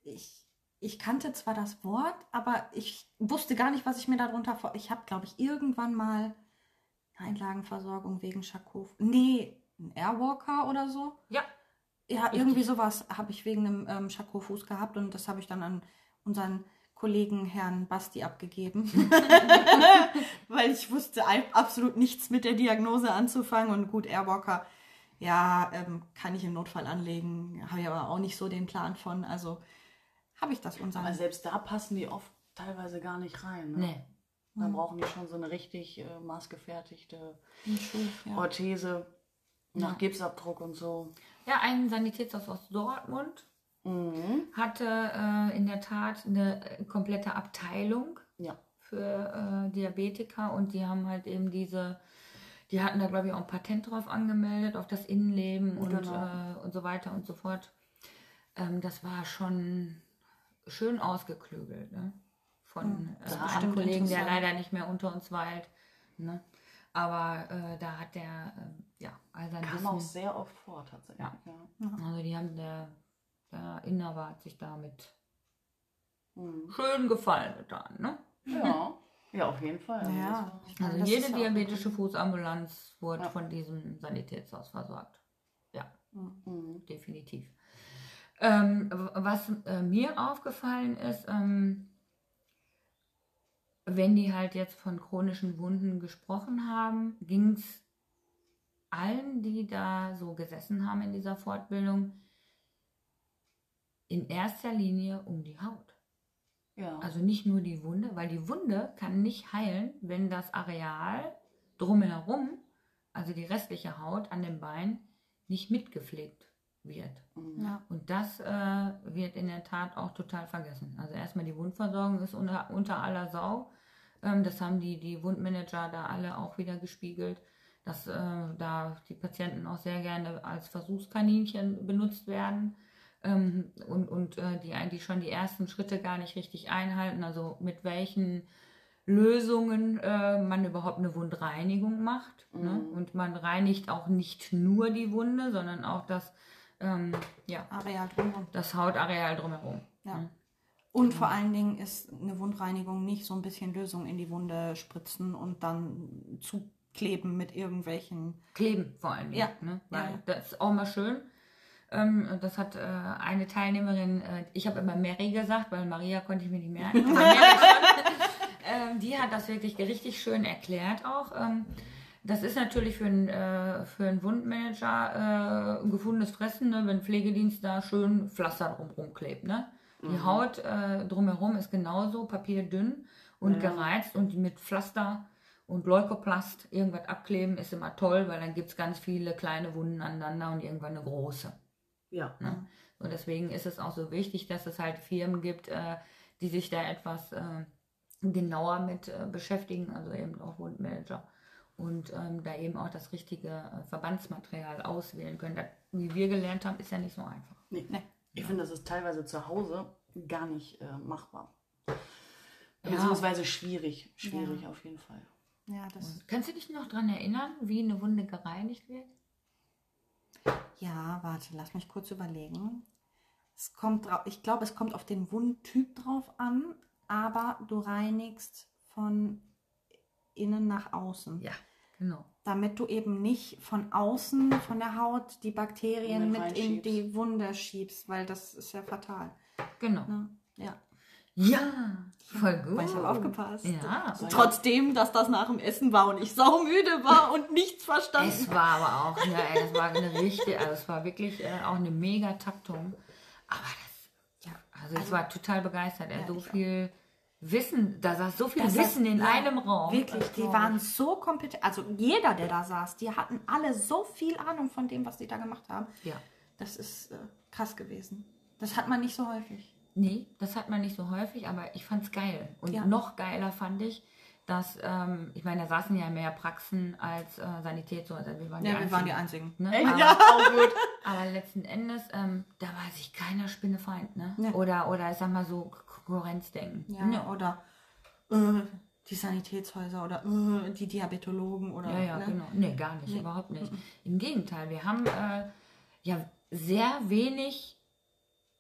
ich, ich kannte zwar das Wort, aber ich wusste gar nicht, was ich mir darunter vor. Ich habe, glaube ich, irgendwann mal Einlagenversorgung wegen Schakov. Nee, ein Airwalker oder so. ja, Ja, Richtig. irgendwie sowas habe ich wegen einem ähm, Schakov-Fuß gehabt und das habe ich dann an unseren Kollegen Herrn Basti abgegeben. Weil ich wusste absolut nichts mit der Diagnose anzufangen und gut, Airwalker, ja, ähm, kann ich im Notfall anlegen, habe ich aber auch nicht so den Plan von. Also habe ich das unseren. Aber selbst da passen die oft teilweise gar nicht rein. Ne? nee. Da brauchen die schon so eine richtig äh, maßgefertigte Schuh, ja. Orthese nach Ja. Gipsabdruck und so. Ja, ein Sanitätshaus aus Dortmund Mhm. hatte äh, in der Tat eine äh, komplette Abteilung Ja. für äh, Diabetiker und die haben halt eben diese, die hatten da glaube ich auch ein Patent drauf angemeldet, auf das Innenleben und, Genau. äh, und so weiter und so fort. Ähm, das war schon schön ausgeklügelt, ne? Von ist äh, einem Kollegen, der leider nicht mehr unter uns weilt. Ne? Aber äh, da hat der, ähm, ja, all sein Kam auch Wissen. sehr oft vor, tatsächlich. Ja. Ja. Also die haben der, der Inhaber hat sich damit Mhm. schön gefallen getan, ne? Ja. ja, auf jeden Fall. Also Ja. meine, Also das jede auch- diabetische Fußambulanz wurde Ja. von diesem Sanitätshaus versorgt. Ja, Mhm. definitiv. Ähm, was äh, mir aufgefallen ist, ähm, wenn die halt jetzt von chronischen Wunden gesprochen haben, ging es allen, die da so gesessen haben in dieser Fortbildung, in erster Linie um die Haut. Ja. Also nicht nur die Wunde, weil die Wunde kann nicht heilen, wenn das Areal drumherum, also die restliche Haut an dem Bein, nicht mitgepflegt wird. Mhm. Ja. Und das äh, wird in der Tat auch total vergessen. Also erstmal die Wundversorgung ist unter, unter aller Sau. Ähm, das haben die, die Wundmanager da alle auch wieder gespiegelt, dass äh, da die Patienten auch sehr gerne als Versuchskaninchen benutzt werden ähm, und, und äh, die eigentlich schon die ersten Schritte gar nicht richtig einhalten. Also mit welchen Lösungen äh, man überhaupt eine Wundreinigung macht. Ne? Und man reinigt auch nicht nur die Wunde, sondern auch das, ähm, ja, Areal drumherum. das Hautareal drumherum. Ja. Und vor allen Dingen ist eine Wundreinigung nicht so ein bisschen Lösung in die Wunde spritzen und dann zukleben mit irgendwelchen. Kleben vor Dingen. Ja. Ne? Ja, Weil ja. Das ist auch mal schön. Ähm, das hat äh, eine Teilnehmerin, äh, ich habe immer Mary gesagt, weil Maria konnte ich mir nicht merken. ähm, die hat das wirklich richtig schön erklärt auch. Ähm, das ist natürlich für einen, äh, für einen Wundmanager äh, ein gefundenes Fressen, ne, wenn Pflegedienst da schön Pflaster drumherum klebt. Ne? Die Haut äh, drumherum ist genauso papierdünn und gereizt und mit Pflaster und Leukoplast irgendwas abkleben ist immer toll, weil dann gibt es ganz viele kleine Wunden aneinander und irgendwann eine große. Ja. Ne? Und deswegen ist es auch so wichtig, dass es halt Firmen gibt, äh, die sich da etwas äh, genauer mit äh, beschäftigen, also eben auch Wundmanager. Und ähm, da eben auch das richtige äh, Verbandsmaterial auswählen können. Das, wie wir gelernt haben, ist ja nicht so einfach. Nee. Ich finde, das ist teilweise zu Hause gar nicht äh, machbar. Beziehungsweise schwierig. Schwierig auf jeden Fall. Ja, das. Kannst du dich noch daran erinnern, wie eine Wunde gereinigt wird? Ja, warte, lass mich kurz überlegen. Es kommt drauf, ich glaube, es kommt auf den Wundtyp drauf an, aber du reinigst von innen nach außen. Ja, genau. Damit du eben nicht von außen, von der Haut, die Bakterien Mit in die Wunde schiebst, weil das ist ja fatal. Genau. Ne? Ja. Ja, voll gut. Weil ich habe aufgepasst. Ja. Trotzdem, dass das nach dem Essen war und ich saumüde war und nichts verstanden. Es war aber auch, ja, ey, das war eine richtige, also es war wirklich äh, auch eine mega Taktung. Aber das, ja, also ich war total begeistert. Er Ja, so viel Wissen, da saß so viel Das Wissen heißt, in ja, einem Raum. Wirklich, die glaub waren so kompetent. Also jeder, der da saß, die hatten alle so viel Ahnung von dem, was die da gemacht haben. Ja. Das ist äh, krass gewesen. Das hat man nicht so häufig. Nee, das hat man nicht so häufig, aber ich fand's geil. Und Ja. noch geiler fand ich, dass, ähm, ich meine, da saßen ja mehr Praxen als äh, Sanitätshäuser. Wir waren die Einzigen. einzigen. Ne? Echt? Aber, Ja, auch gut. aber letzten Endes, ähm, da war sich keiner Spinnefeind, ne? Ja. Oder, oder ich sag mal so Konkurrenzdenken. Ja, Ne? oder äh, die Sanitätshäuser oder äh, die Diabetologen oder. Ja, ja, ne? genau. Nee, gar nicht, überhaupt nicht. Im Gegenteil, wir haben äh, ja sehr wenig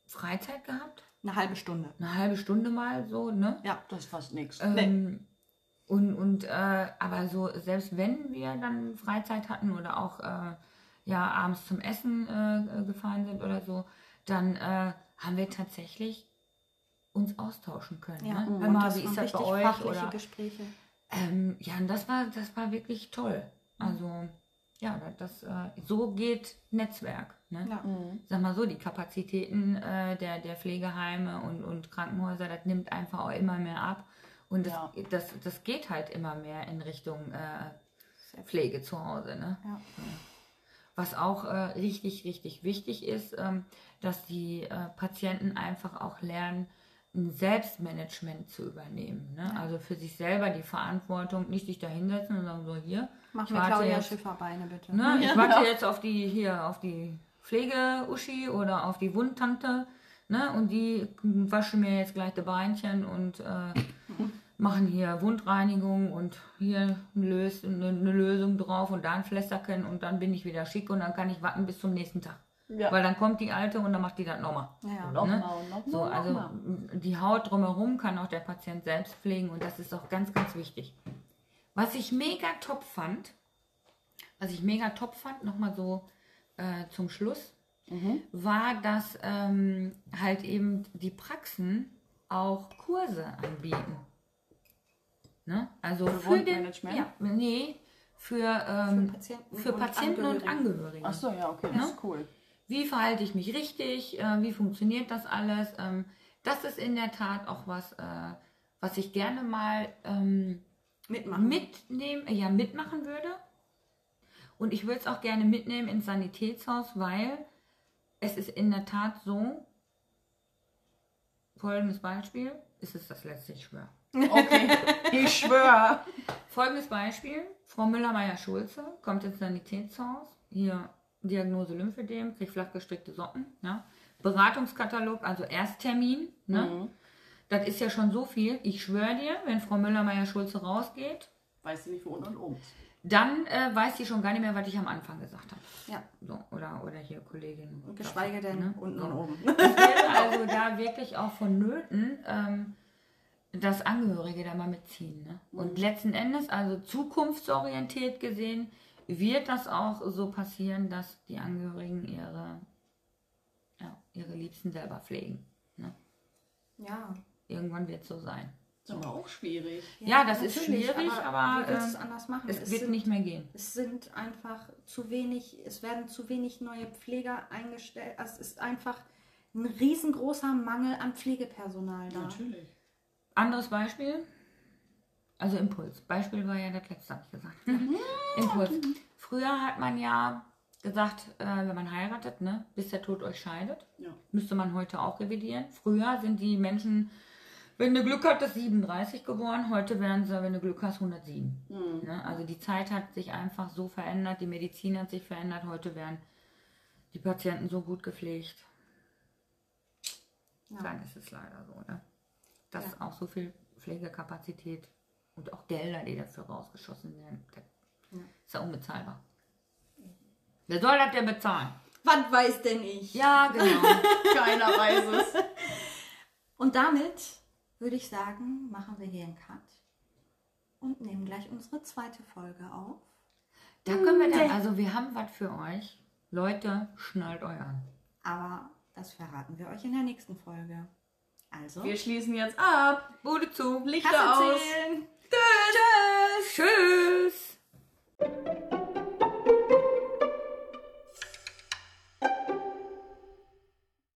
Freizeit gehabt. Eine halbe Stunde. Eine halbe Stunde mal so, ne? Ja. Das ist fast nichts. Ähm, Und, und äh, aber so, selbst wenn wir dann Freizeit hatten oder auch äh, ja, abends zum Essen äh, gefahren sind oder so, dann äh, haben wir tatsächlich uns austauschen können. Ja, ne? Hör und mal, wie ist das bei euch? fachliche Oder, Gespräche. ähm, ja, und das war, das war wirklich toll. Also, ja, das, äh, so geht Netzwerk. Ne? Ja. Sag mal so, die Kapazitäten äh, der, der Pflegeheime und, und Krankenhäuser, das nimmt einfach auch immer mehr ab. Und das, Ja. das, das geht halt immer mehr in Richtung äh, Pflege zu Hause. Ne? Ja. Was auch äh, richtig, richtig wichtig ist, ähm, dass die äh, Patienten einfach auch lernen, ein Selbstmanagement zu übernehmen. Ne? Also für sich selber die Verantwortung, nicht sich da hinsetzen und sagen, so hier, Mach ich mir Claudia jetzt- Schifferbeine bitte. Ne? Ich warte jetzt auf die hier auf die Pflegeuschi oder auf die Wundtante, ne? Und die waschen mir jetzt gleich die Beinchen und äh, machen hier Wundreinigung und hier löst eine, eine Lösung drauf und da ein Flässerchen und dann bin ich wieder schick und dann kann ich warten bis zum nächsten Tag. Ja. Weil dann kommt die alte und dann macht die das nochmal. Ja. Nochmal ne? nochmal. So, also nochmal. die Haut drumherum kann auch der Patient selbst pflegen und das ist auch ganz, ganz wichtig. Was ich mega top fand, was ich mega top fand, nochmal so äh, zum Schluss, war, dass ähm, halt eben die Praxen auch Kurse anbieten. Ne? Also Für den, ja, nee, für, ähm, Für Patienten für und Patienten und Angehörige. Angehörige. Ach so, ja, okay, das ist cool. Wie verhalte ich mich richtig? Äh, wie funktioniert das alles? Ähm, das ist in der Tat auch was, äh, was ich gerne mal ähm, Mitmachen. mitnehmen, ja, mitmachen würde. Und ich würde es auch gerne mitnehmen ins Sanitätshaus, weil es ist in der Tat so, folgendes Beispiel, ist es das letzte, ich schwöre. Okay, ich schwöre. Folgendes Beispiel: Frau Müller-Meyer-Schulze kommt ins Sanitätshaus. Hier Diagnose Lymphödem, kriegt flach gestrickte Socken. Ja. Beratungskatalog, also Ersttermin. Ne? Das ist ja schon so viel. Ich schwöre dir, wenn Frau Müller-Meyer-Schulze rausgeht, Weiß sie nicht, wo unten und oben ist. Dann äh, weiß sie schon gar nicht mehr, was ich am Anfang gesagt habe. Ja. So, oder, oder hier Kollegin. Und geschweige denn Ne? unten So. und oben. Es wäre also da wirklich auch vonnöten, ähm, dass Angehörige da mal mitziehen. Ne? Und letzten Endes, also zukunftsorientiert gesehen, wird das auch so passieren, dass die Angehörigen ihre, ja, ihre Liebsten selber pflegen. Ne? Ja. Irgendwann wird es so sein. Ist aber auch schwierig. Ja, das ist schwierig, aber, wie willst du es ähm, anders machen? Es, wird sind, nicht mehr gehen. Es sind einfach zu wenig, es werden zu wenig neue Pfleger eingestellt. Also es ist einfach ein riesengroßer Mangel an Pflegepersonal da. Natürlich. Anderes Beispiel. Also Impuls. Beispiel war ja das letzte, habe ich gesagt. Impuls. Früher hat man ja gesagt, äh, wenn man heiratet, ne, bis der Tod euch scheidet. Ja. Müsste man heute auch revidieren. Früher sind die Menschen, wenn du Glück hattest, 37 geworden. Heute wären sie, wenn du Glück hast, 107. Mhm. Ne? Also die Zeit hat sich einfach so verändert, die Medizin hat sich verändert. Heute werden die Patienten so gut gepflegt. Ja. Dann ist es leider so, ne? Dass Ja. auch so viel Pflegekapazität und auch Gelder, die dafür rausgeschossen werden, Ja. ist ja unbezahlbar. Wer soll das denn bezahlen? Was weiß denn ich? Ja, genau. Keiner weiß es. Und damit würde ich sagen, machen wir hier einen Cut und nehmen gleich unsere zweite Folge auf. da können wir dann, also wir haben was für euch. Leute, schnallt euch an. Aber das verraten wir euch in der nächsten Folge. Also, Wir schließen jetzt ab. Bude zu. Lichter aus. erzählen. Tschüss.